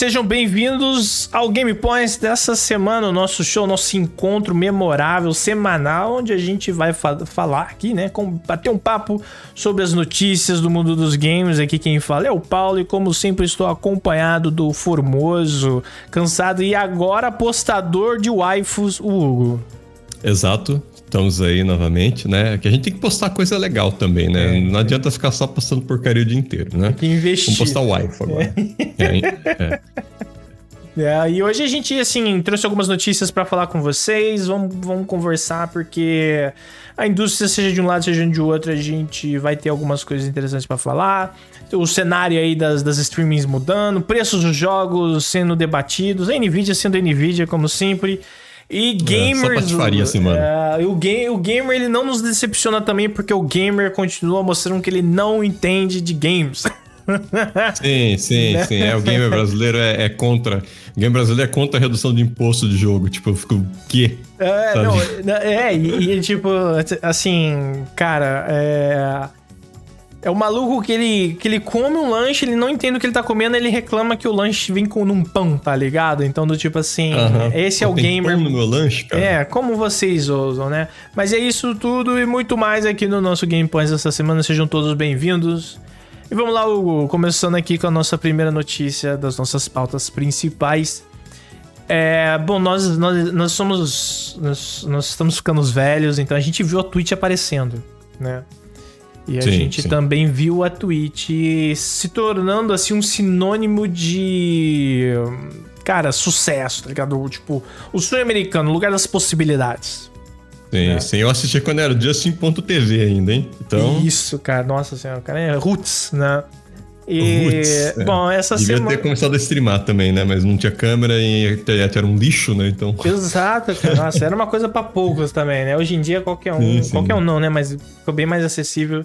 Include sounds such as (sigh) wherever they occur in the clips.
Sejam bem-vindos ao Game Points dessa semana, o nosso show, nosso encontro memorável semanal, onde a gente vai fa falar aqui, né, com, bater um papo sobre as notícias do mundo dos games. Aqui quem fala é o Paulo e como sempre estou acompanhado do formoso, cansado e agora apostador de waifus, o Hugo. Exato. Estamos aí novamente, né? Que a gente tem que postar coisa legal também, né? É, Não é. adianta ficar só postando porcaria o dia inteiro, né? Tem que investir. Vamos postar o wife agora. É. é, (laughs) é. e hoje a gente, assim, trouxe algumas notícias para falar com vocês. Vamos, vamos conversar, porque a indústria, seja de um lado, seja de outro, a gente vai ter algumas coisas interessantes para falar. O cenário aí das, das streamings mudando, preços dos jogos sendo debatidos, a Nvidia sendo a Nvidia, como sempre. E gamers. É, assim, mano. É, o, game, o gamer ele não nos decepciona também, porque o gamer continua mostrando que ele não entende de games. (laughs) Sim, sim, né? sim. É, o gamer brasileiro é, é, contra. O gamer brasileiro é contra a redução de imposto de jogo. Tipo, eu fico, o quê? É, não, é e, e, tipo, assim, cara, é. É o maluco que ele, que ele come um lanche, ele não entende o que ele tá comendo, ele reclama que o lanche vem com um pão, tá ligado? Então, do tipo assim, esse é o gamer. Pão no meu lanche, cara. É, como vocês ousam, né? Mas é isso tudo e muito mais aqui no nosso Game Points essa semana. Sejam todos bem-vindos. E vamos lá, Hugo, começando aqui com a nossa primeira notícia das nossas pautas principais. É, bom, nós, nós, nós somos. Nós, nós estamos ficando velhos, então a gente viu a Twitch aparecendo, né? E a sim, gente sim. também viu a Twitch se tornando assim um sinônimo de. Cara, sucesso, tá ligado? Tipo, o sonho americano, lugar das possibilidades. Sim, né? sim. Eu assisti quando era Justin.tv ainda, hein? Então... Isso, cara. Nossa senhora, cara é roots, né? E, é. bom, essa Devia semana... ter começado a streamar também, né? Mas não tinha câmera e a internet era um lixo, né? Então... Exato, cara. Nossa, era uma coisa para poucos também, né? Hoje em dia qualquer um, sim, sim. qualquer um não, né? Mas ficou bem mais acessível.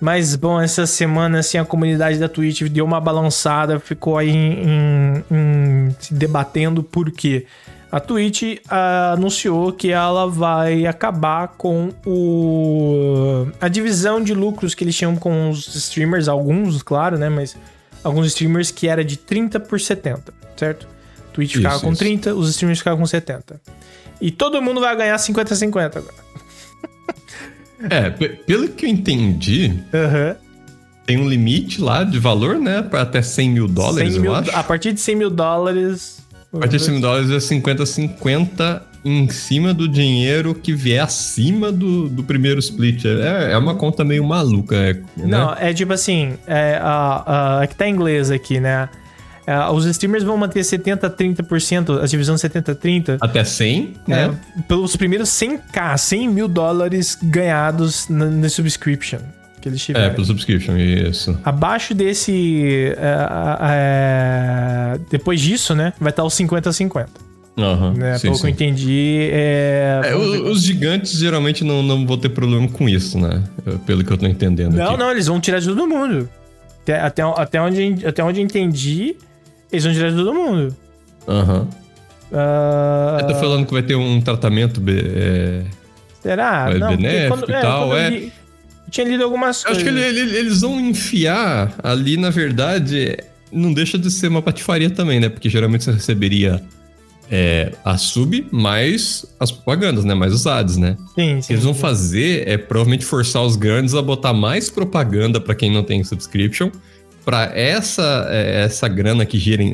Mas, bom, essa semana, assim, a comunidade da Twitch deu uma balançada, ficou aí em, em, em se debatendo por quê. A Twitch uh, anunciou que ela vai acabar com o a divisão de lucros que eles tinham com os streamers, alguns, claro, né, mas alguns streamers que era de 30 por 70, certo? Twitch isso, ficava com isso. 30, os streamers ficavam com 70. E todo mundo vai ganhar 50 50 agora. É, pelo que eu entendi, uhum. tem um limite lá de valor, né? Para até 100 mil dólares, 100 mil, eu acho. A partir de 100 mil dólares. A partir de 100 mil dólares é 50-50 em cima do dinheiro que vier acima do, do primeiro split. É, é uma conta meio maluca, é, né? Não, é tipo assim, é, uh, uh, é que tá em inglês aqui, né? Uh, os streamers vão manter 70% 30%, a divisão 70-30%. Até 100, né? É, pelos primeiros 100k, 100 mil dólares ganhados na, na subscription que eles tiveram. É, pelo subscription, isso. Abaixo desse. É, é, depois disso, né? Vai estar os 50-50. Uhum, né? Sim, Pelo sim. que eu entendi, é... é os, gigantes geralmente não, não vão ter problema com isso, né? Pelo que eu tô entendendo. Não, aqui. não, eles vão tirar de todo mundo. Até, até, até, onde, até onde eu entendi, eles vão tirar de todo mundo. Aham. Uhum. Uh... Eu tô falando que vai ter um tratamento. É... Será? Não, benéfico quando, e é, tal, é. Eu, tinha lido algumas coisas. Acho que ele, ele, eles vão enfiar ali, na verdade. Não deixa de ser uma patifaria também, né? Porque geralmente você receberia é, a sub mais as propagandas, né? Mais os ads, né? Sim, sim. O que eles vão fazer é provavelmente forçar os grandes a botar mais propaganda para quem não tem subscription para essa, é, essa grana que gira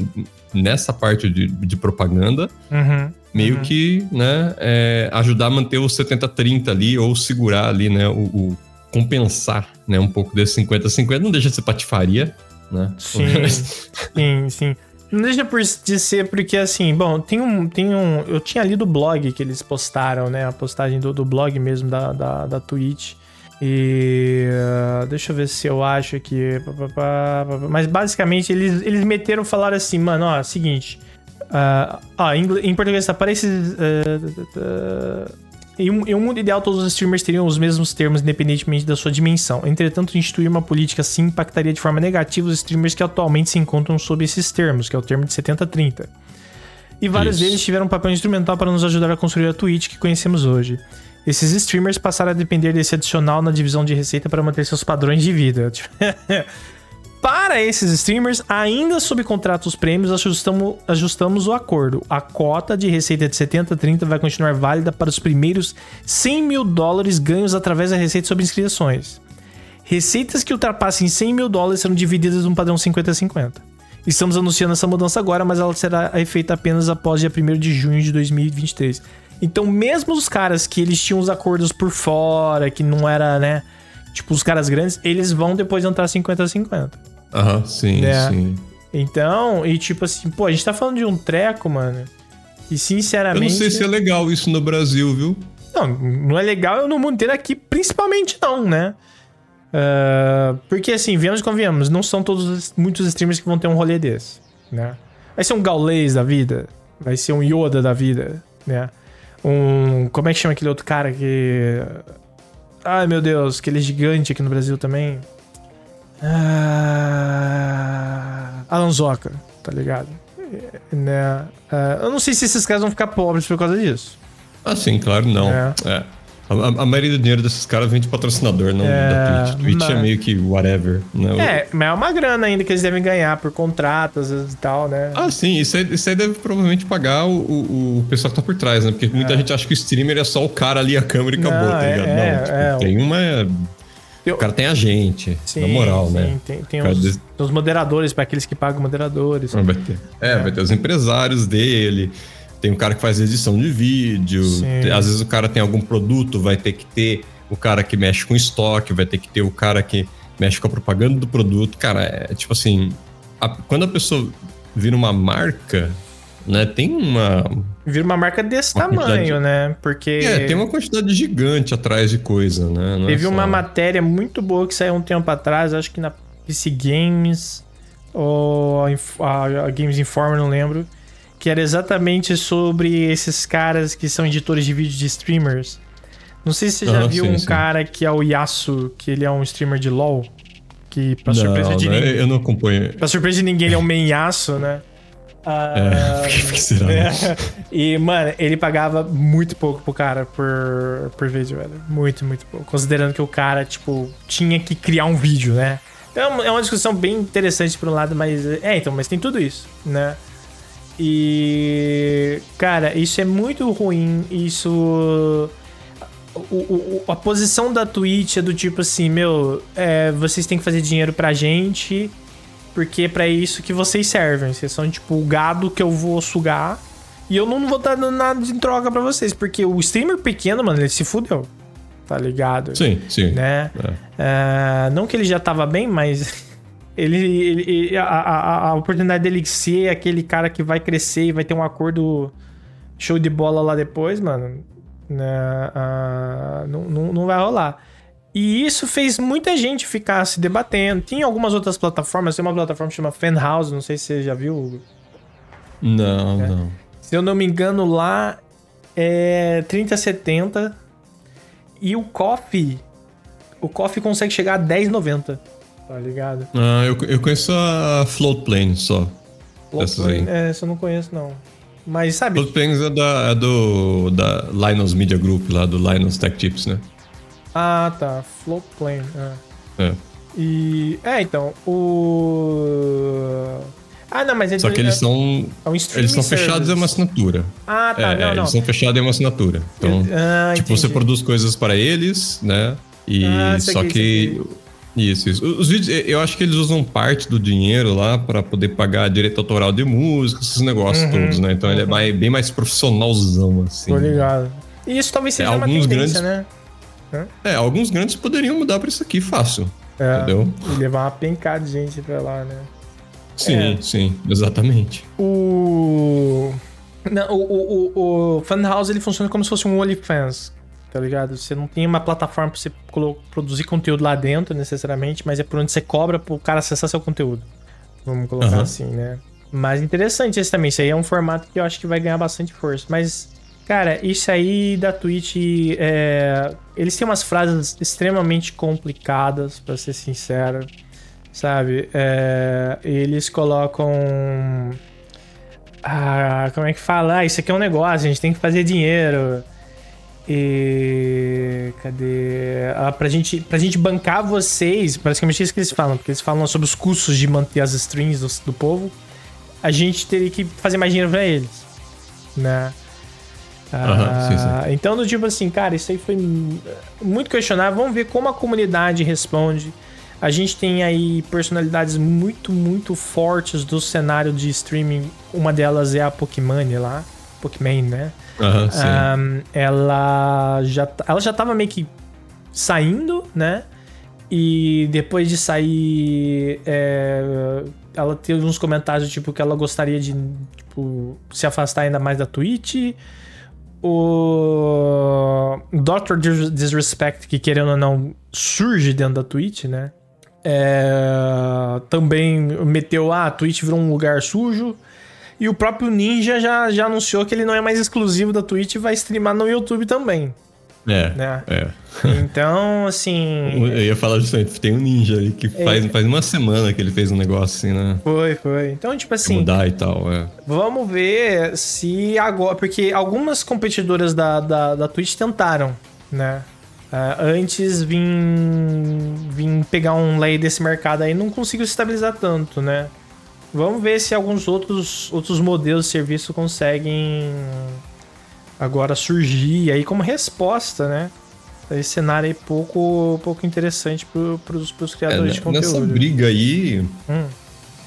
nessa parte de, de propaganda, uhum, meio uhum. que né, é, ajudar a manter o 70-30 ali, ou segurar ali, né, o, o, compensar né, um pouco desse 50-50. Não deixa de ser patifaria, né? Sim, (laughs) sim, sim. Não deixa por de ser, porque assim, bom, tem um, tem um. Eu tinha lido o blog que eles postaram, né? A postagem do, do blog mesmo da, da, da Twitch. E uh, deixa eu ver se eu acho aqui. Mas basicamente eles, eles meteram falar assim, mano, ó, seguinte. Uh, ó, em, em português tá, para esses. Uh, em, um, em um mundo ideal, todos os streamers teriam os mesmos termos, independentemente da sua dimensão. Entretanto, instituir uma política assim impactaria de forma negativa os streamers que atualmente se encontram sob esses termos, que é o termo de 70-30. E vários Isso. deles tiveram um papel instrumental para nos ajudar a construir a Twitch que conhecemos hoje. Esses streamers passaram a depender desse adicional na divisão de receita para manter seus padrões de vida. (laughs) Para esses streamers, ainda sob contrato os prêmios, ajustamos, ajustamos o acordo. A cota de receita de 70-30 vai continuar válida para os primeiros 100 mil dólares ganhos através da receita sobre inscrições. Receitas que ultrapassem 100 mil dólares serão divididas num padrão 50-50. Estamos anunciando essa mudança agora, mas ela será feita apenas após dia 1 de junho de 2023. Então, mesmo os caras que eles tinham os acordos por fora, que não era, né? Tipo, os caras grandes, eles vão depois entrar 50-50. Aham, sim, né? sim. Então, e tipo assim, pô, a gente tá falando de um treco, mano. E sinceramente. Eu não sei se é legal isso no Brasil, viu? Não, não é legal no mundo inteiro aqui, principalmente não, né? Uh, porque assim, viemos e convenhamos, não são todos muitos streamers que vão ter um rolê desse, né? Vai ser um Gaules da vida, vai ser um Yoda da vida, né? Um. Como é que chama aquele outro cara que. Ai meu Deus, aquele gigante aqui no Brasil também. Ah, Alanzoca, tá ligado? É, né? Ah, eu não sei se esses caras vão ficar pobres por causa disso. Ah, sim, claro, não. É. é. A, a, maioria do dinheiro desses caras vem de patrocinador, não é, da Twitch. Twitch é mas... é meio que whatever, né? É, mas é uma grana ainda que eles devem ganhar por contratos e tal, né? Ah, sim, isso aí, isso aí deve provavelmente pagar o, o, o, pessoal que tá por trás, né? Porque muita é. gente acha que o streamer é só o cara ali, a câmera e não, acabou, tá ligado? É, não, tipo, é, tem uma eu... O cara tem agente, sim, na moral, sim, né? Tem, tem os, des... os, moderadores, para aqueles que pagam moderadores. Vai ter. É, vai ter os empresários dele. Tem um cara que faz edição de vídeo. Às vezes o cara tem algum produto, vai ter que ter o cara que mexe com estoque, vai ter que ter o cara que mexe com a propaganda do produto. Cara, é tipo assim. A, quando a pessoa vira uma marca, né? Tem uma. Vira uma marca desse uma tamanho, né? Porque. É, tem uma quantidade gigante atrás de coisa, né? Não é Teve é só... uma matéria muito boa que saiu um tempo atrás, acho que na PC Games ou a, Games Informer, não lembro. Que era exatamente sobre esses caras que são editores de vídeo de streamers. Não sei se você já viu sim, um sim. cara que é o Yasu, que ele é um streamer de LoL. Que, pra surpresa não, de ninguém. Eu não acompanho. Pra surpresa de ninguém, ele é um Yasu, né? Uh, é, (laughs) que será é. E, mano, ele pagava muito pouco pro cara por, por vídeo, velho. Muito, muito pouco. Considerando que o cara, tipo, tinha que criar um vídeo, né? Então é uma discussão bem interessante por um lado, mas. É, então, mas tem tudo isso, né? E. Cara, isso é muito ruim. Isso. O, o, a posição da Twitch é do tipo assim, meu, é, vocês têm que fazer dinheiro pra gente porque é pra isso que vocês servem. Vocês são tipo o gado que eu vou sugar. E eu não vou dar nada em troca pra vocês. Porque o streamer pequeno, mano, ele se fudeu. Tá ligado? Sim, sim. Né? É. É, não que ele já tava bem, mas. (laughs) Ele, ele a, a, a, oportunidade dele ser aquele cara que vai crescer e vai ter um acordo show de bola lá depois, mano. Né? Uh, não, não, não vai rolar. E isso fez muita gente ficar se debatendo. Tinha algumas outras plataformas, tem uma plataforma que chama Fanhouse, não sei se você já viu. Não, é. não. Se eu não me engano, lá é 3070 e o Coffee, o Coffee consegue chegar a 10,90. Tá ligado? Ah, eu, eu conheço a Floatplane só. Floatplane, é, essa eu não conheço não. Mas sabe? Floatplanes é, da, é do da Linus Media Group, lá do Linus Tech Tips, né? Ah, tá. Floatplane. É. é. E. É, então. O. Ah, não, mas eles, Só que eles é são. É um eles são fechados em uma assinatura. Ah, tá. É, não, é, não. Eles são fechados em uma assinatura. Então, ah, tipo, entendi. você produz coisas para eles, né? E ah, só aqui, que. Isso, isso. Os vídeos, eu acho que eles usam parte do dinheiro lá para poder pagar direito autoral de música, esses negócios uhum, todos, né? Então uhum. ele é mais, bem mais profissionalzão, assim. Tô ligado. E isso talvez seja é, uma tendência, grandes... né? É, alguns grandes poderiam mudar pra isso aqui fácil. É, entendeu? E levar uma pencada de gente pra lá, né? Sim, é. sim, exatamente. O. Não, o, o, o, o Funhouse ele funciona como se fosse um OnlyFans, tá ligado? Você não tem uma plataforma pra você produzir conteúdo lá dentro, necessariamente, mas é por onde você cobra pro cara acessar seu conteúdo. Vamos colocar uhum. assim, né? Mas interessante esse também. Isso aí é um formato que eu acho que vai ganhar bastante força. Mas Cara, isso aí da Twitch, é... eles têm umas frases extremamente complicadas, para ser sincero, sabe? É... Eles colocam. Ah, como é que fala? Ah, isso aqui é um negócio, a gente tem que fazer dinheiro. E. Cadê? Ah, pra, gente, pra gente bancar vocês, basicamente é isso que eles falam, porque eles falam sobre os custos de manter as strings do, do povo. A gente teria que fazer mais dinheiro pra eles. Né? Ah, sim, sim. Então, do tipo assim, cara, isso aí foi muito questionável. Vamos ver como a comunidade responde. A gente tem aí personalidades muito, muito fortes do cenário de streaming. Uma delas é a Pokémon lá. Pokémon, né? Uhum, um, ela já ela já tava meio que saindo, né? E depois de sair, é, ela teve uns comentários tipo que ela gostaria de tipo, se afastar ainda mais da Twitch. O Dr. Disrespect, que querendo ou não surge dentro da Twitch, né? É, também meteu, ah, a Twitch virou um lugar sujo. E o próprio Ninja já, já anunciou que ele não é mais exclusivo da Twitch e vai streamar no YouTube também. É. Né? é. Então, assim. (laughs) Eu ia falar justamente, tem um ninja ali que é. faz, faz uma semana que ele fez um negócio assim, né? Foi, foi. Então, tipo assim. Mudar e tal, é. Vamos ver se agora. Porque algumas competidoras da, da, da Twitch tentaram, né? Uh, antes vim, vim pegar um lay desse mercado aí não conseguiu se estabilizar tanto, né? Vamos ver se alguns outros, outros modelos de serviço conseguem agora surgir aí como resposta, né? Esse cenário aí pouco, pouco interessante para os criadores é, de conteúdo. Nessa briga aí. Hum.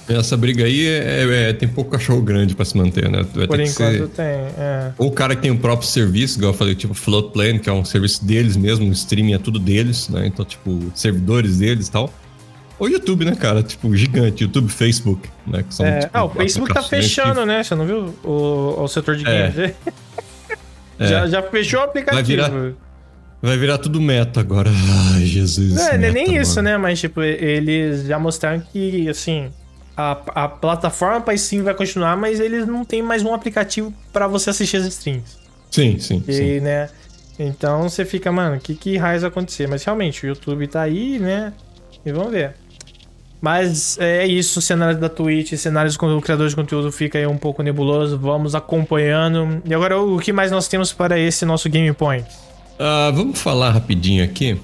Essa briga aí é, é, é tem pouco cachorro grande para se manter, né? Vai Por enquanto tem. É. Ou o cara que tem o próprio serviço, igual eu falei, tipo Floatplane, que é um serviço deles mesmo, o streaming é tudo deles, né? Então, tipo, servidores deles e tal. Ou YouTube, né, cara? Tipo, gigante. YouTube, Facebook, né? Que são, é. tipo, ah, o Facebook tá fechando, que... né? Você não viu o, o setor de games? É. É. Já, já fechou o aplicativo. Vai virar, vai virar tudo meta agora. (laughs) Ai, Jesus. Não, é, não é nem mano. isso, né? Mas, tipo, eles já mostraram que, assim, a, a plataforma para Steam vai continuar, mas eles não tem mais um aplicativo para você assistir as streams. Sim, sim. E, sim. né? Então você fica, mano, o que, que raios acontecer? Mas realmente, o YouTube tá aí, né? E vamos ver. Mas é isso, o cenário da Twitch, cenários do criador de conteúdo fica aí um pouco nebuloso. Vamos acompanhando. E agora, o que mais nós temos para esse nosso Game Point? Uh, vamos falar rapidinho aqui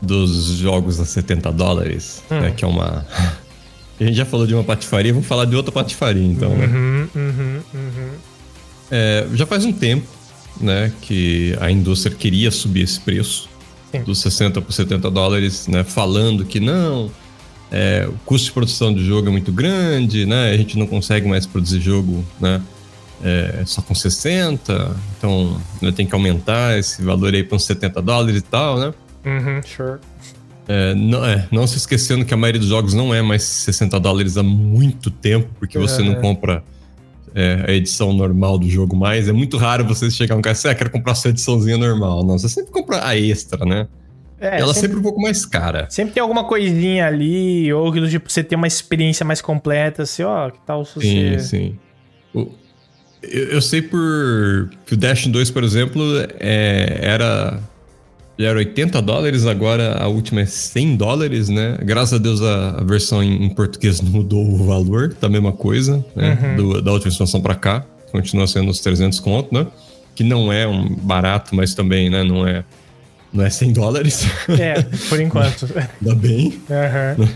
dos jogos a 70 dólares, hum. né, que é uma... (laughs) A gente já falou de uma patifaria, vamos falar de outra patifaria, então, né? uhum, Uhum, uhum. É, já faz um tempo, né, que a indústria queria subir esse preço Sim. dos 60 por 70 dólares, né, falando que não, é, o custo de produção do jogo é muito grande, né? A gente não consegue mais produzir jogo, né? É, só com 60, então né, tem que aumentar esse valor aí para uns 70 dólares e tal, né? Uhum, sure. É, não, é, não se esquecendo que a maioria dos jogos não é mais 60 dólares há muito tempo, porque você não compra é, a edição normal do jogo mais. É muito raro você chegar um cara e ah, quero comprar sua ediçãozinha normal. Não, você sempre compra a extra, né? É, ela sempre, sempre um pouco mais cara. Sempre tem alguma coisinha ali, ou do tipo, você ter uma experiência mais completa, assim, ó, que tal se Sim, sim. O, eu, eu, sei por que o Dash 2, por exemplo, é, era, era 80 dólares, agora a última é 100 dólares, né? Graças a Deus a, a versão em, em, português não mudou o valor, tá a mesma coisa, né? Uhum. Do, da última expansão pra cá. Continua sendo os 300 conto, né? Que não é um barato, mas também, né? Não é não é 100 dólares. É, por enquanto. (laughs) Ainda bem. Uhum.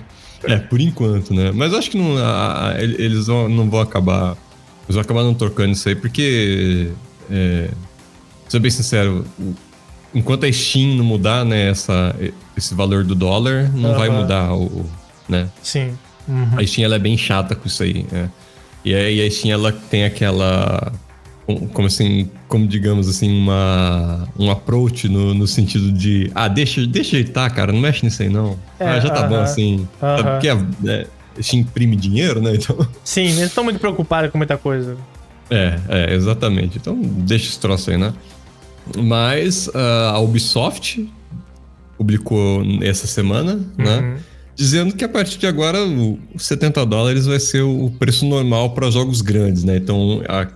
É, por enquanto, né? Mas eu acho que não, a, a, eles vão, não vão acabar. Eles vão acabar não trocando isso aí, porque. É, ser bem sincero, enquanto a Steam não mudar, né, essa, esse valor do dólar, não uhum. vai mudar o. Né? Sim. Uhum. A Steam ela é bem chata com isso aí. É. E aí a Steam ela tem aquela como assim, como digamos assim, uma, um approach no, no sentido de, ah, deixa, deixa ajeitar, cara, não mexe nisso aí não. É, ah, já tá uh -huh, bom assim. Uh -huh. Porque é, é, imprime dinheiro, né? Então... Sim, eles estão muito preocupados com muita coisa. É, é, exatamente. Então deixa esse troço aí, né? Mas uh, a Ubisoft publicou essa semana, né? uhum. né? Dizendo que a partir de agora, os 70 dólares vai ser o preço normal para jogos grandes, né? Então, a,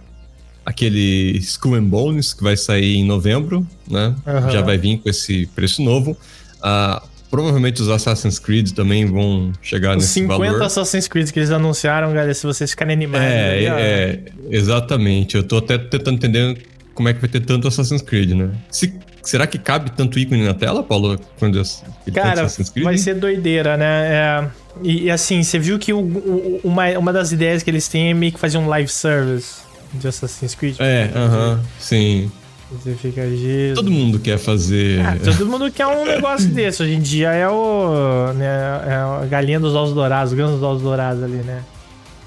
aquele Skull and Bones, que vai sair em novembro, né? Uhum. Já vai vir com esse preço novo. Uh, provavelmente os Assassin's Creed também vão chegar os nesse 50 valor. 50 Assassin's Creed que eles anunciaram, galera, se vocês ficarem animados. É, é, exatamente. Eu tô até tentando entender como é que vai ter tanto Assassin's Creed, né? Se, será que cabe tanto ícone na tela, Paulo? Quando eu, Cara, vai ser doideira, né? É, e, e, assim, você viu que o, o, uma, uma das ideias que eles têm é meio que fazer um live service de Assassin's Creed. É, aham, uh -huh, sim. Você fica Jesus. Todo mundo quer fazer. Ah, todo mundo quer um negócio (laughs) desse. Hoje em dia é o. Né, é a galinha dos ovos dourados, o grão dos ovos dourados ali, né?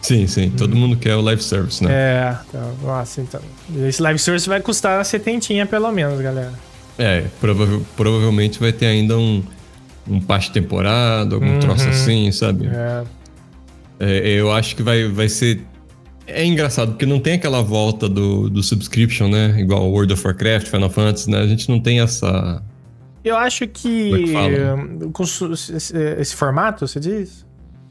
Sim, sim. Todo hum. mundo quer o live service, né? É, então, nossa, então. Esse live service vai custar setentinha pelo menos, galera. É, prova provavelmente vai ter ainda um, um passe temporada, algum uhum. troço assim, sabe? É. é. Eu acho que vai, vai ser é engraçado, porque não tem aquela volta do, do subscription, né? Igual World of Warcraft, Final Fantasy, né? A gente não tem essa. Eu acho que. É que esse, esse formato, você diz?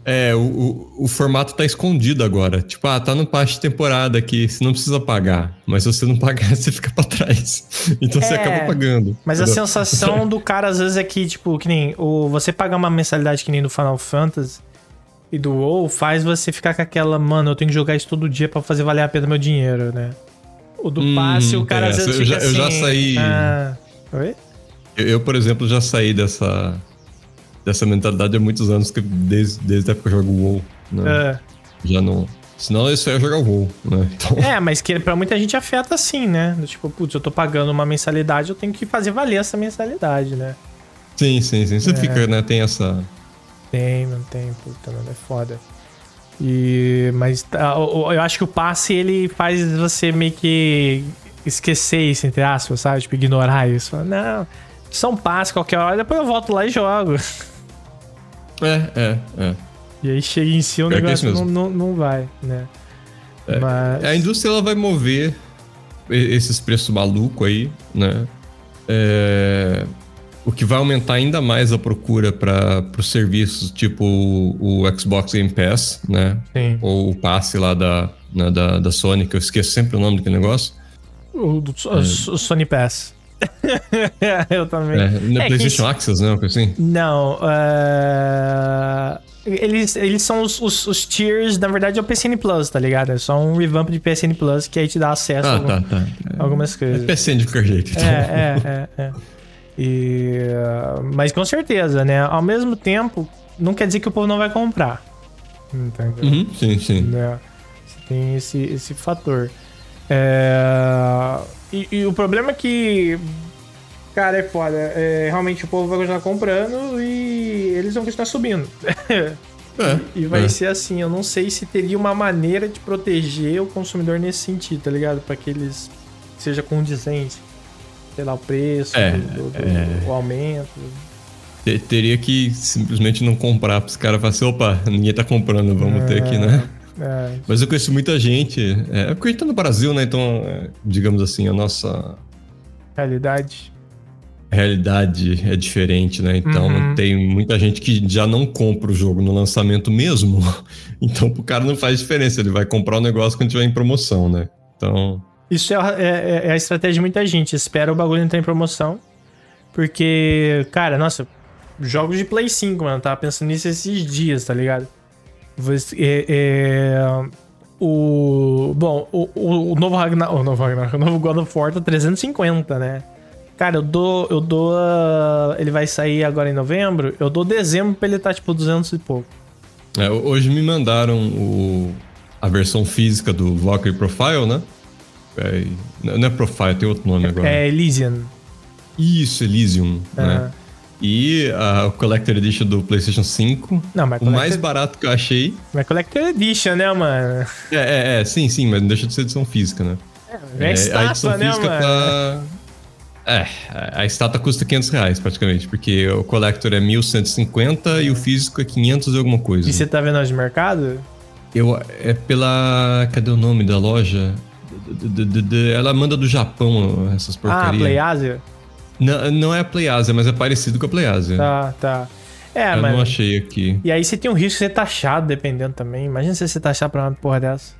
É, o, o, o, formato tá escondido agora. Tipo, ah, tá no passe de temporada aqui, você não precisa pagar. Mas se você não (laughs) pagar, você fica pra trás. Então é, você acaba pagando. Mas entendeu? a sensação do cara, às vezes, é que, tipo, que nem. O, você pagar uma mensalidade que nem no Final Fantasy e do WoW faz você ficar com aquela, mano, eu tenho que jogar isso todo dia para fazer valer a pena meu dinheiro, né? O do hum, passe, o cara às vezes eu, já, assim, eu já assim, saí. Ah, oi? Eu, eu, por exemplo, já saí dessa dessa mentalidade há muitos anos, que desde, desde a época que eu jogo WoW, né? É. Já não. Senão isso aí é jogar WoW, né? (laughs) Então... É, mas que pra muita gente afeta assim, né? Tipo, putz, eu tô pagando uma mensalidade, eu tenho que fazer valer essa mensalidade, né? Sim, sim, sim. Você é. fica, né? Tem essa tem, não tem, puta, mano, é foda. E, mas tá, eu acho que o passe ele faz você meio que esquecer isso, entre aspas, sabe? Tipo, ignorar isso. Não, são passe qualquer hora, depois eu volto lá e jogo. É, é, é. E aí chega em si o é negócio não, não, não vai, né? É, Mas... A indústria ela vai mover esses preços malucos aí, né? É, o que vai aumentar ainda mais a procura para os serviços tipo o, o, Xbox Game Pass, né? Sim. Ou o passe lá da, né, da, da Sony, que eu esqueço sempre o nome daquele negócio. O, do, é. o Sony Pass. (laughs) eu também. É, no é, PlayStation Access, né? Assim? Não. Uh... Eles, eles são os, os, os, tiers, na verdade é o PSN Plus, tá ligado? É só um revamp de PSN Plus que aí te dá acesso ah, a algum, tá, tá. algumas coisas. É PSN de qualquer jeito. Então. É, é, é. é. E, mas com certeza, né? Ao mesmo tempo, não quer dizer que o povo não vai comprar. Entendeu? Uhum, sim, sim. Né? Tem esse, esse fator. É... E, e, o problema é que. Cara, é foda. É, realmente o povo vai continuar comprando e eles vão continuar subindo. (laughs) É, e vai é. ser assim. Eu não sei se teria uma maneira de proteger o consumidor nesse sentido, tá ligado? Para que eles seja condizente sei lá, o preço, é, do, do, é... o aumento. Teria que simplesmente não comprar para os caras falar assim, opa, ninguém tá comprando, vamos é, ter que, né? É. Mas eu conheço muita gente. É porque a gente tá no Brasil, né? Então, é, digamos assim, a nossa. Realidade. Realidade é diferente, né? Então uhum. tem muita gente que já não compra o jogo no lançamento mesmo. (laughs) Então pro cara não faz diferença. Ele vai comprar o negócio quando tiver em promoção, né? Então. Isso é, é, é, a estratégia de muita gente. Espera o bagulho entrar em promoção. Porque, cara, nossa, jogos de Play 5, mano. tava pensando nisso esses dias, tá ligado? É, é, o. Bom, o, o novo Ragnar. O novo Ragnar. O novo God of War tá 350, né? Cara, eu dou. Eu dou. Uh, ele vai sair agora em novembro. Eu dou dezembro pra ele estar, tá, tipo, 200 e pouco. É, hoje me mandaram o, a versão física do Valkyrie Profile, né? É, não é Profile, tem outro nome agora. É Elysium. Isso, Elysium, né? E a Collector Edition do PlayStation 5. Não, mas o mais barato que eu achei. Mas Collector Edition, né, mano? É, é, é, sim, sim, mas não deixa de ser edição física, né? É, é estátua, a edição né, física mano? tá. É, a estátua custa 500 reais praticamente, porque o Collector é 1150 e o físico é 500 e alguma coisa. E você tá vendo de mercado? Eu, é pela. Cadê o nome da loja? Ela manda do Japão essas porcarias. Ah, PlayAsia? Não, não é a PlayAsia, mas é parecido com a PlayAsia. Tá, tá. É, eu mas... não achei aqui. E aí você tem um risco de ser taxado, dependendo também. Imagina se você taxar pra uma porra dessa.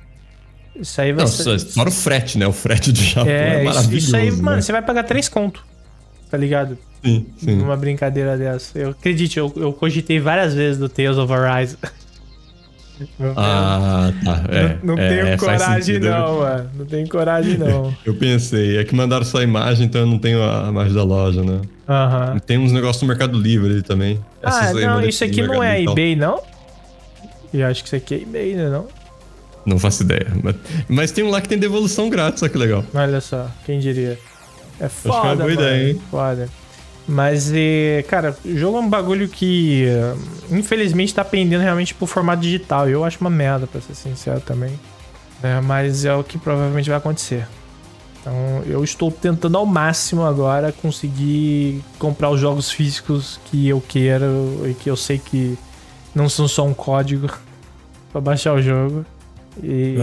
Isso aí vai não, ser... Fora o frete, né? O frete do Japão é, é maravilhoso. Isso aí, né? mano, você vai pagar três conto. Tá ligado? Sim, sim. Numa brincadeira dessa. Eu acredite, eu, eu cogitei várias vezes do Tales of Arise. (laughs) Ah, tá. É, não, não é, tenho é, coragem, não, mano. Não tenho coragem, não. (laughs) Eu pensei, é que mandaram só a imagem, então eu não tenho a imagem da loja, né? Aham. Tem uns negócios no Mercado Livre ali também. Ah, Essas não, isso aqui não é e eBay, não? Eu acho que isso aqui é eBay, né, não? Não faço ideia. Mas, mas tem um lá que tem devolução grátis, olha que legal. Olha só, quem diria. É que é foda, uma boa mano. ideia, hein? Foda. Mas, cara, o jogo é um bagulho que, eh, infelizmente, tá pendendo realmente pro formato digital. E eu acho uma merda, pra ser sincero também. É, mas é o que provavelmente vai acontecer. Então, eu estou tentando ao máximo agora conseguir comprar os jogos físicos que eu quero e que eu sei que não são só um código (laughs) pra baixar o jogo. E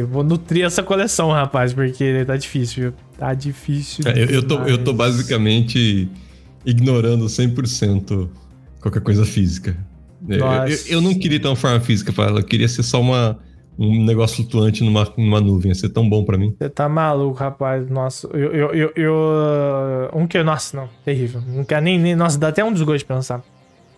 eu vou nutrir essa coleção, rapaz, porque tá difícil, viu? Tá difícil. É, Eu, eu, tô, eu tô basicamente ignorando 100% qualquer coisa física. Eu, Nossa. eu, eu não queria ter uma forma física para ela, eu queria ser só uma, um negócio flutuante numa, numa nuvem, ia ser tão bom pra mim. Você tá maluco, rapaz. Nossa, eu. eu, eu, eu- um que. Nossa, não, terrível. Não quero nem, nem. Nossa, dá até um desgosto de pensar.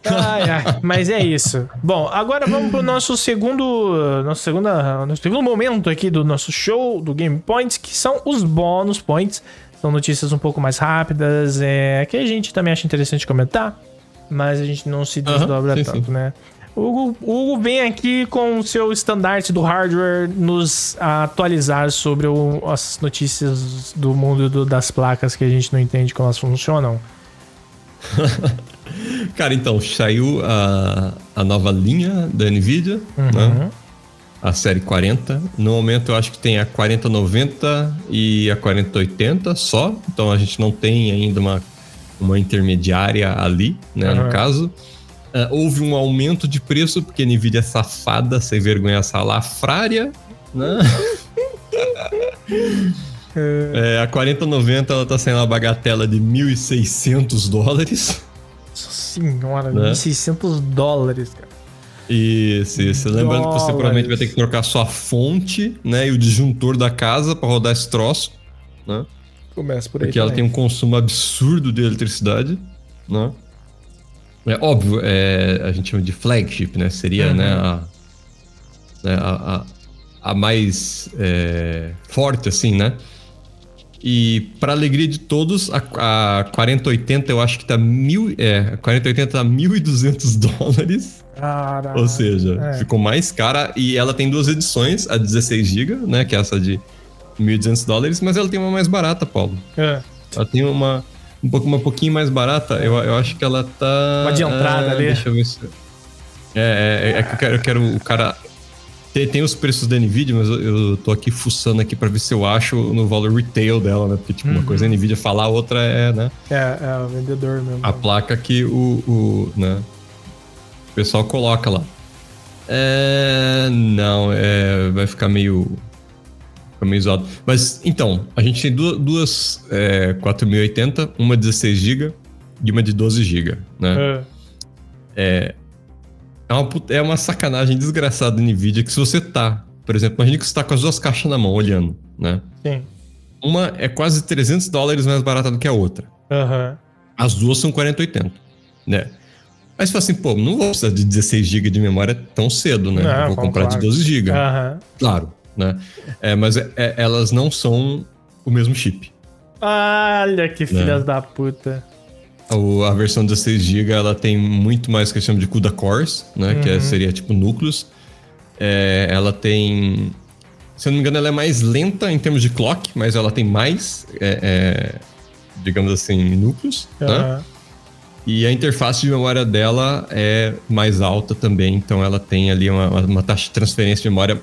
Ai, ai, mas é isso. Bom, agora vamos pro nosso segundo. Nosso, segunda, nosso segundo momento aqui do nosso show do Game Points, que são os bônus points. São notícias um pouco mais rápidas, é, que a gente também acha interessante comentar, mas a gente não se desdobra sim, tanto, sim. né? O Hugo, o Hugo vem aqui com o seu estandarte do hardware nos atualizar sobre o- as notícias do mundo do- das placas que a gente não entende como elas funcionam. (laughs) Cara, então, saiu a, a nova linha da NVIDIA, né? A série 40. No momento eu acho que tem a 4090 e a 4080 só. Então a gente não tem ainda uma, uma intermediária ali, né? Aham. No caso. Ah, houve um aumento de preço, porque a NVIDIA é safada, sem vergonha salafrária, né? (laughs) É, a 4090 ela tá saindo uma bagatela de 1.600 dólares. Nossa senhora, Né? 1.600 dólares, cara. E se, se lembrando que você Dólares. provavelmente vai ter que trocar sua fonte, né? E o disjuntor da casa pra rodar esse troço, né? Começa por aí. Porque ela tem um consumo absurdo de eletricidade, né? É óbvio, é, a gente chama de flagship, né? Seria, Uhum. né, a, né, a, a, a mais é, forte, assim, né? E para alegria de todos, a, a 4080 eu acho que tá mil, é, a 4080 tá 1.200 (laughs) dólares. Caralho. Ou seja, é. ficou mais cara e ela tem duas edições, a 16 GB, né, que é essa de 1.200 dólares, mas ela tem uma mais barata, Paulo. É. Ela tem uma um pouco uma pouquinho mais barata. Eu, eu acho que ela tá Uma de entrada ah, ali. Deixa eu ver se é, é, é que eu quero, eu quero o cara tem, tem os preços da Nvidia, mas eu, eu tô aqui fuçando aqui pra ver se eu acho no valor retail dela, né? Porque tipo, uma Uhum. coisa é a Nvidia falar, a outra é, né? É, é o vendedor mesmo. a placa que o, o, né, pessoal coloca lá. É, não, é, vai ficar meio, fica meio zoado. Mas então, a gente tem duas, duas é, 4080, uma 16 GB e uma de 12 GB, né? É. É uma, put- é uma sacanagem desgraçada da Nvidia que se você tá, por exemplo, imagina que você tá com as duas caixas na mão olhando, né? Sim. Uma é quase 300 dólares mais barata do que a outra. Aham. As duas são 4080, né? Aí você fala assim, pô, não vou precisar de 16 GB de memória tão cedo, né? Não, vou claro. comprar de 12 GB, Aham. claro, né? É, mas é- é- elas não são o mesmo chip. Olha que filhas da puta. O- a versão 16 GB ela tem muito mais que a gente chama de CUDA cores, né? Que Uhum. é- seria tipo núcleos. É, ela tem, se eu não me engano, ela é mais lenta em termos de clock, mas ela tem mais, é, é, digamos assim, núcleos, né? E a interface de memória dela é mais alta também, então ela tem ali uma, uma taxa de transferência de memória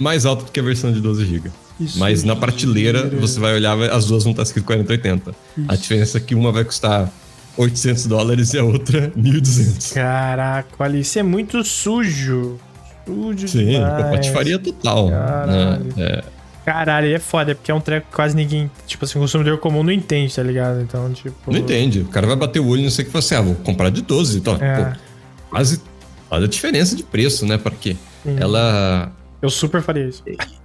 mais alta do que a versão de 12 GB. Isso Mas na prateleira, você vai olhar, as duas vão estar escrito 4080. A diferença é que uma vai custar 800 dólares e a outra 1.200. Caraca, olha, isso é muito sujo. Sujo Sim, demais. patifaria total. Né? É, Caralho, é foda, porque é um treco que quase ninguém, tipo assim, o consumidor comum não entende, tá ligado? Então, tipo... não entende. O cara vai bater o olho e não sei o que fala assim, ah, vou comprar de 12. Então, É. pô, quase olha a diferença de preço, né? Porque Sim. ela Eu super faria isso. (laughs)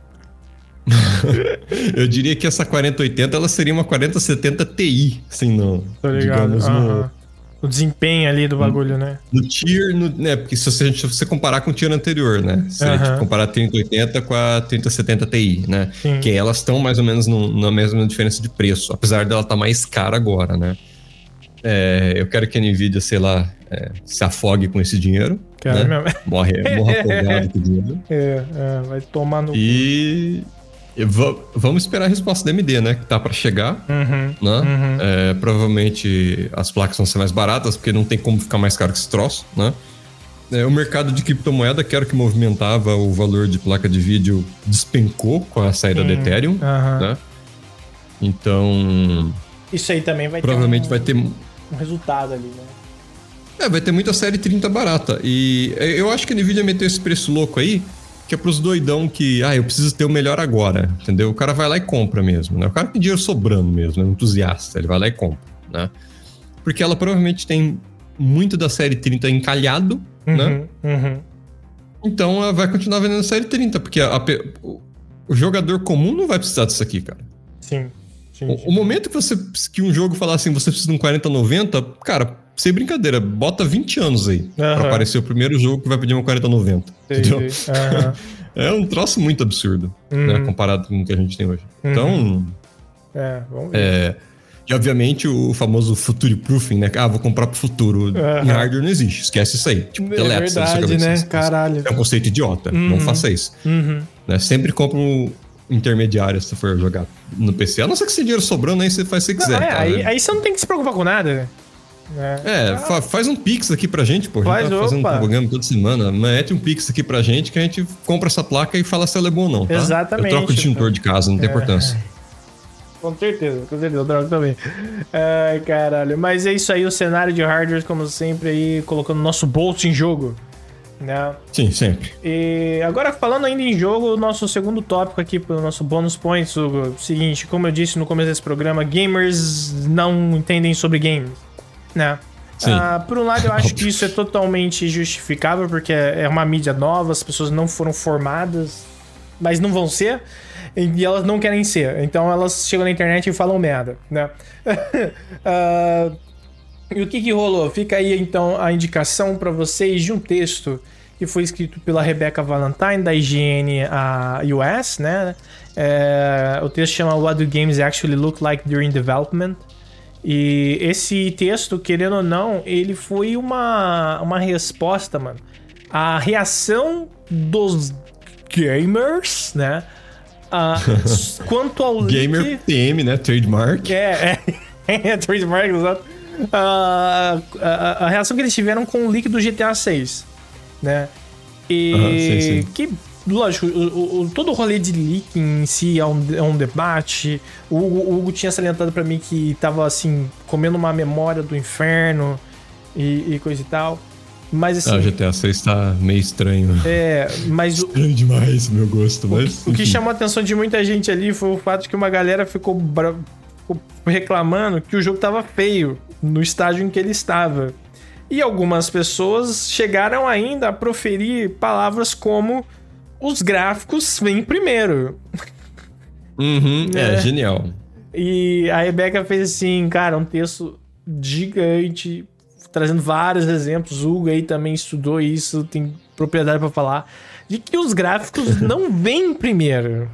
Eu diria que essa 4080 ela seria uma 4070 Ti, assim, no, Tá ligado? digamos, no, Aham. O desempenho ali do bagulho, né? No tier, no, né? Porque se você, se você comparar com o tier anterior, né? Se a gente comparar a 3080 com a 3070 Ti, né? Sim. Que elas estão mais ou menos no, na mesma diferença de preço, apesar dela estar tá mais cara agora, né? É, eu quero que a Nvidia, sei lá, é, se afogue com esse dinheiro. Cara, né? Morre, morre afogado com o dinheiro. (laughs) É, é, vai tomar no. E. Vamos esperar a resposta da AMD, né? Que tá para chegar. Uhum, né? Uhum. É, provavelmente as placas vão ser mais baratas, porque não tem como ficar mais caro que esse troço, né? É, o mercado de criptomoeda, que era o que movimentava o valor de placa de vídeo, despencou com a saída do Ethereum, uhum. né? Então... Isso aí também vai provavelmente ter um, vai ter um resultado ali, né? É, vai ter muita série 30 barata. E eu acho que a Nvidia meteu esse preço louco aí, que é pros doidão que, ah, eu preciso ter o melhor agora, entendeu? O cara vai lá e compra mesmo, né? O cara tem dinheiro sobrando mesmo, é um entusiasta, ele vai lá e compra, né? Porque ela provavelmente tem muito da série 30 encalhado, uhum, né? Uhum. Então ela vai continuar vendendo a série 30, porque a, a, o jogador comum não vai precisar disso aqui, cara. Sim. sim, o, sim. o, momento que, você, que um jogo falar assim, você precisa de um 4090, cara, sem brincadeira, bota 20 anos aí uhum. pra aparecer o primeiro jogo que vai pedir uma 4090. Entendeu? Uhum. (laughs) é um troço muito absurdo, uhum. né? Comparado com o que a gente tem hoje. Uhum. Então. É, vamos ver. É, e obviamente o famoso future proofing, né? Ah, vou comprar pro futuro. Em hardware não existe, esquece isso aí. Tipo, é verdade, né? Caralho. É um conceito idiota, não uhum. faça isso. Uhum. Né? Sempre compra um intermediário se for jogar no PC. A não ser que você dinheiro sobrando, aí você faz o que você quiser. Não, é, aí, aí, você não tem que se preocupar com nada, né? É, é fa faz um pix aqui pra gente, pô. Faz, a gente tá fazendo um programa toda semana. Mete um pix aqui pra gente que a gente compra essa placa e fala se ela é boa ou não, tá? Exatamente. Eu troco o disjuntor de casa, não tem é. importância. Com certeza, com certeza, eu troco também. Ai, caralho. Mas é isso aí, o cenário de hardware, como sempre, aí, colocando nosso bolso em jogo. Né? Sim, sempre. E agora, falando ainda em jogo, o nosso segundo tópico aqui, o nosso bônus points, o seguinte, como eu disse no começo desse programa, gamers não entendem sobre games né? Uh, por um lado, eu acho que (laughs) isso é totalmente justificável, porque é uma mídia nova, as pessoas não foram formadas, mas não vão ser, e elas não querem ser. Então elas chegam na internet e falam merda, né? uh, (laughs) e o que, que rolou? Fica aí então a indicação para vocês de um texto que foi escrito pela Rebecca Valentine, da IGN US, né? É, o texto chama What Do Games Actually Look Like During Development? E esse texto, querendo ou não, ele foi uma, uma resposta, mano. A reação dos gamers, né? (laughs) quanto ao Gamer leak... PM, né? Trademark. É, é, (laughs) é trademark, exato. a, a, reação que eles tiveram com o leak do GTA 6, né? E uhum, sim, sim. que lógico, o, o, todo o rolê de leak em si é um, é um debate. O Hugo, o Hugo tinha salientado para mim que tava assim, comendo uma memória do inferno e, e coisa e tal. Mas assim. Ah, o GTA 6 tá meio estranho. É, mas. estranho o, demais, meu gosto. Mas, o, o que chamou a atenção de muita gente ali foi o fato de que uma galera ficou, bra... ficou reclamando que o jogo tava feio no estágio em que ele estava. E algumas pessoas chegaram ainda a proferir palavras como os gráficos vêm primeiro. Uhum, é, é, genial. E a Rebeca fez assim, cara, um texto gigante, trazendo vários exemplos. O Hugo aí também estudou isso, tem propriedade para falar. De que os gráficos (laughs) não vêm primeiro.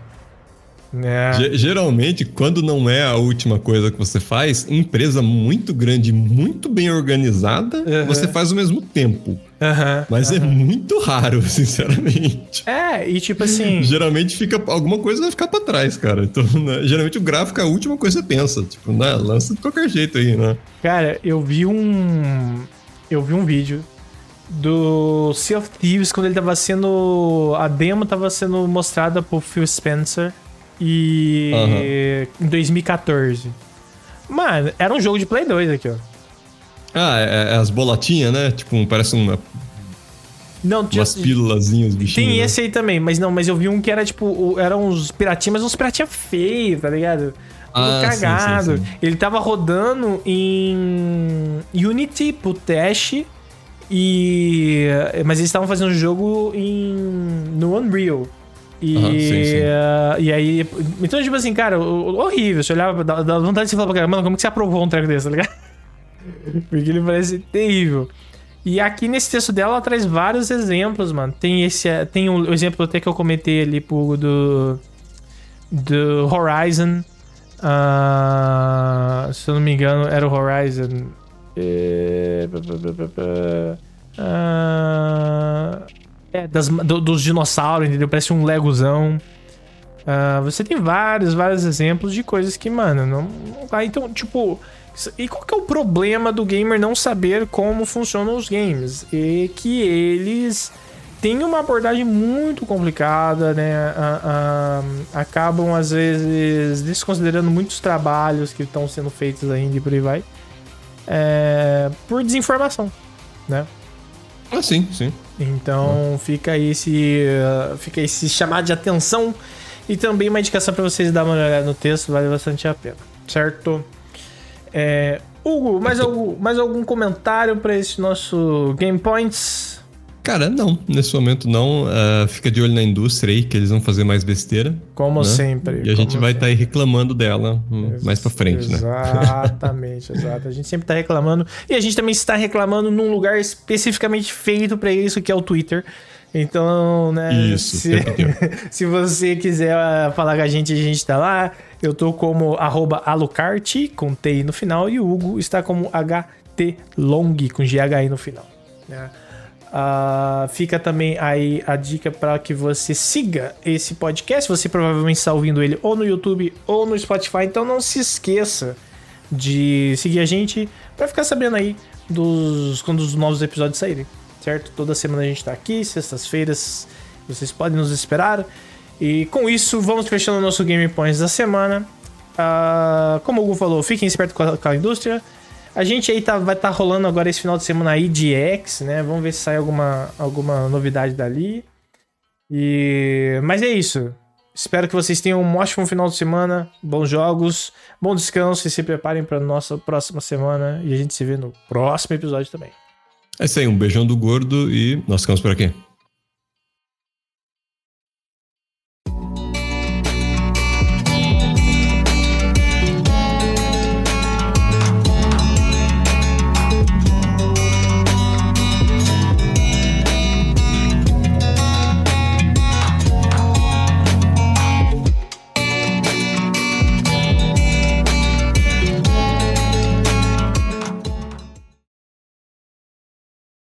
É. Geralmente, quando não é a última coisa que você faz, empresa muito grande, muito bem organizada, uhum. você faz ao mesmo tempo. Uhum, Mas uhum. é muito raro, (laughs) sinceramente. É, e tipo assim. Geralmente fica. Alguma coisa vai ficar pra trás, cara. Então, né? geralmente o gráfico é a última coisa que você pensa. Tipo, né? Lança de qualquer jeito aí, né? Cara, eu vi um. Eu vi um vídeo do Sea of Thieves quando ele tava sendo. A demo tava sendo mostrada por Phil Spencer e. Uhum. Em 2014. Mano, era um jogo de Play 2 aqui, ó. Ah, é, é as bolotinhas, né? Tipo, parece uma. Não, tinha, umas pílulazinhas, bichinhos. Tem né? esse aí também, mas não, mas eu vi um que era tipo. Eram uns piratinhos, mas uns piratinhos feios, tá ligado? Ah, cagado. Sim, sim, sim. Ele tava rodando em Unity pro teste. E. Mas eles estavam fazendo o jogo em. no Unreal. E, uhum, sim, sim. Uh, e aí. Então, tipo assim, cara, horrível. Você olhava, dá, dá vontade de você falar pra cara, mano, como que você aprovou um treco desse, tá ligado? (laughs) Porque ele parece terrível. E aqui nesse texto dela, ela traz vários exemplos, mano. Tem esse. Tem o um exemplo até que eu comentei ali pro, do. Do Horizon. Uh, se eu não me engano, era o Horizon. Uh, é, das, do, dos dinossauros, entendeu? Parece um Legozão. Uh, você tem vários, vários exemplos de coisas que, mano, não, vai. Então, tipo. E qual que é o problema do gamer não saber como funcionam os games? E que eles têm uma abordagem muito complicada, né? acabam, às vezes, desconsiderando muitos trabalhos que estão sendo feitos ainda e por aí vai. É, por desinformação, né? Ah, sim, sim. Então fica aí esse, uh, fica esse chamado de atenção e também uma indicação para vocês dar uma olhada no texto, vale bastante a pena, certo? É, Hugo, mais, algum, mais algum comentário para esse nosso Game Points? Cara, não. Nesse momento não. Uh, fica de olho na indústria aí, que eles vão fazer mais besteira. Como né? sempre. E a gente vai estar tá aí reclamando dela Ex mais pra frente, exatamente, né? Exatamente, (laughs) exato. A gente sempre tá reclamando. E a gente também está reclamando num lugar especificamente feito para isso, que é o Twitter. Então, né? Isso, se, (laughs) se você quiser ah, falar com a gente, a gente tá lá. Eu tô como alucarte, com T no final, e o Hugo está como HTLong, com GHI no final. Né? Uh, fica também aí a dica para que você siga esse podcast. Você provavelmente está ouvindo ele ou no YouTube ou no Spotify, então não se esqueça de seguir a gente para ficar sabendo aí dos quando os novos episódios saírem, certo? Toda semana a gente está aqui, sextas-feiras vocês podem nos esperar. E com isso, vamos fechando o nosso Game Points da semana. Uh, como o Hugo falou, fiquem espertos com com a indústria. A gente aí tá, vai estar tá rolando agora esse final de semana aí de X, né? Vamos ver se sai alguma, alguma novidade dali. E... Mas é isso. Espero que vocês tenham um ótimo final de semana, bons jogos, bom descanso e se preparem para nossa próxima semana. E a gente se vê no próximo episódio também. É isso aí, um beijão do gordo e nós ficamos por aqui.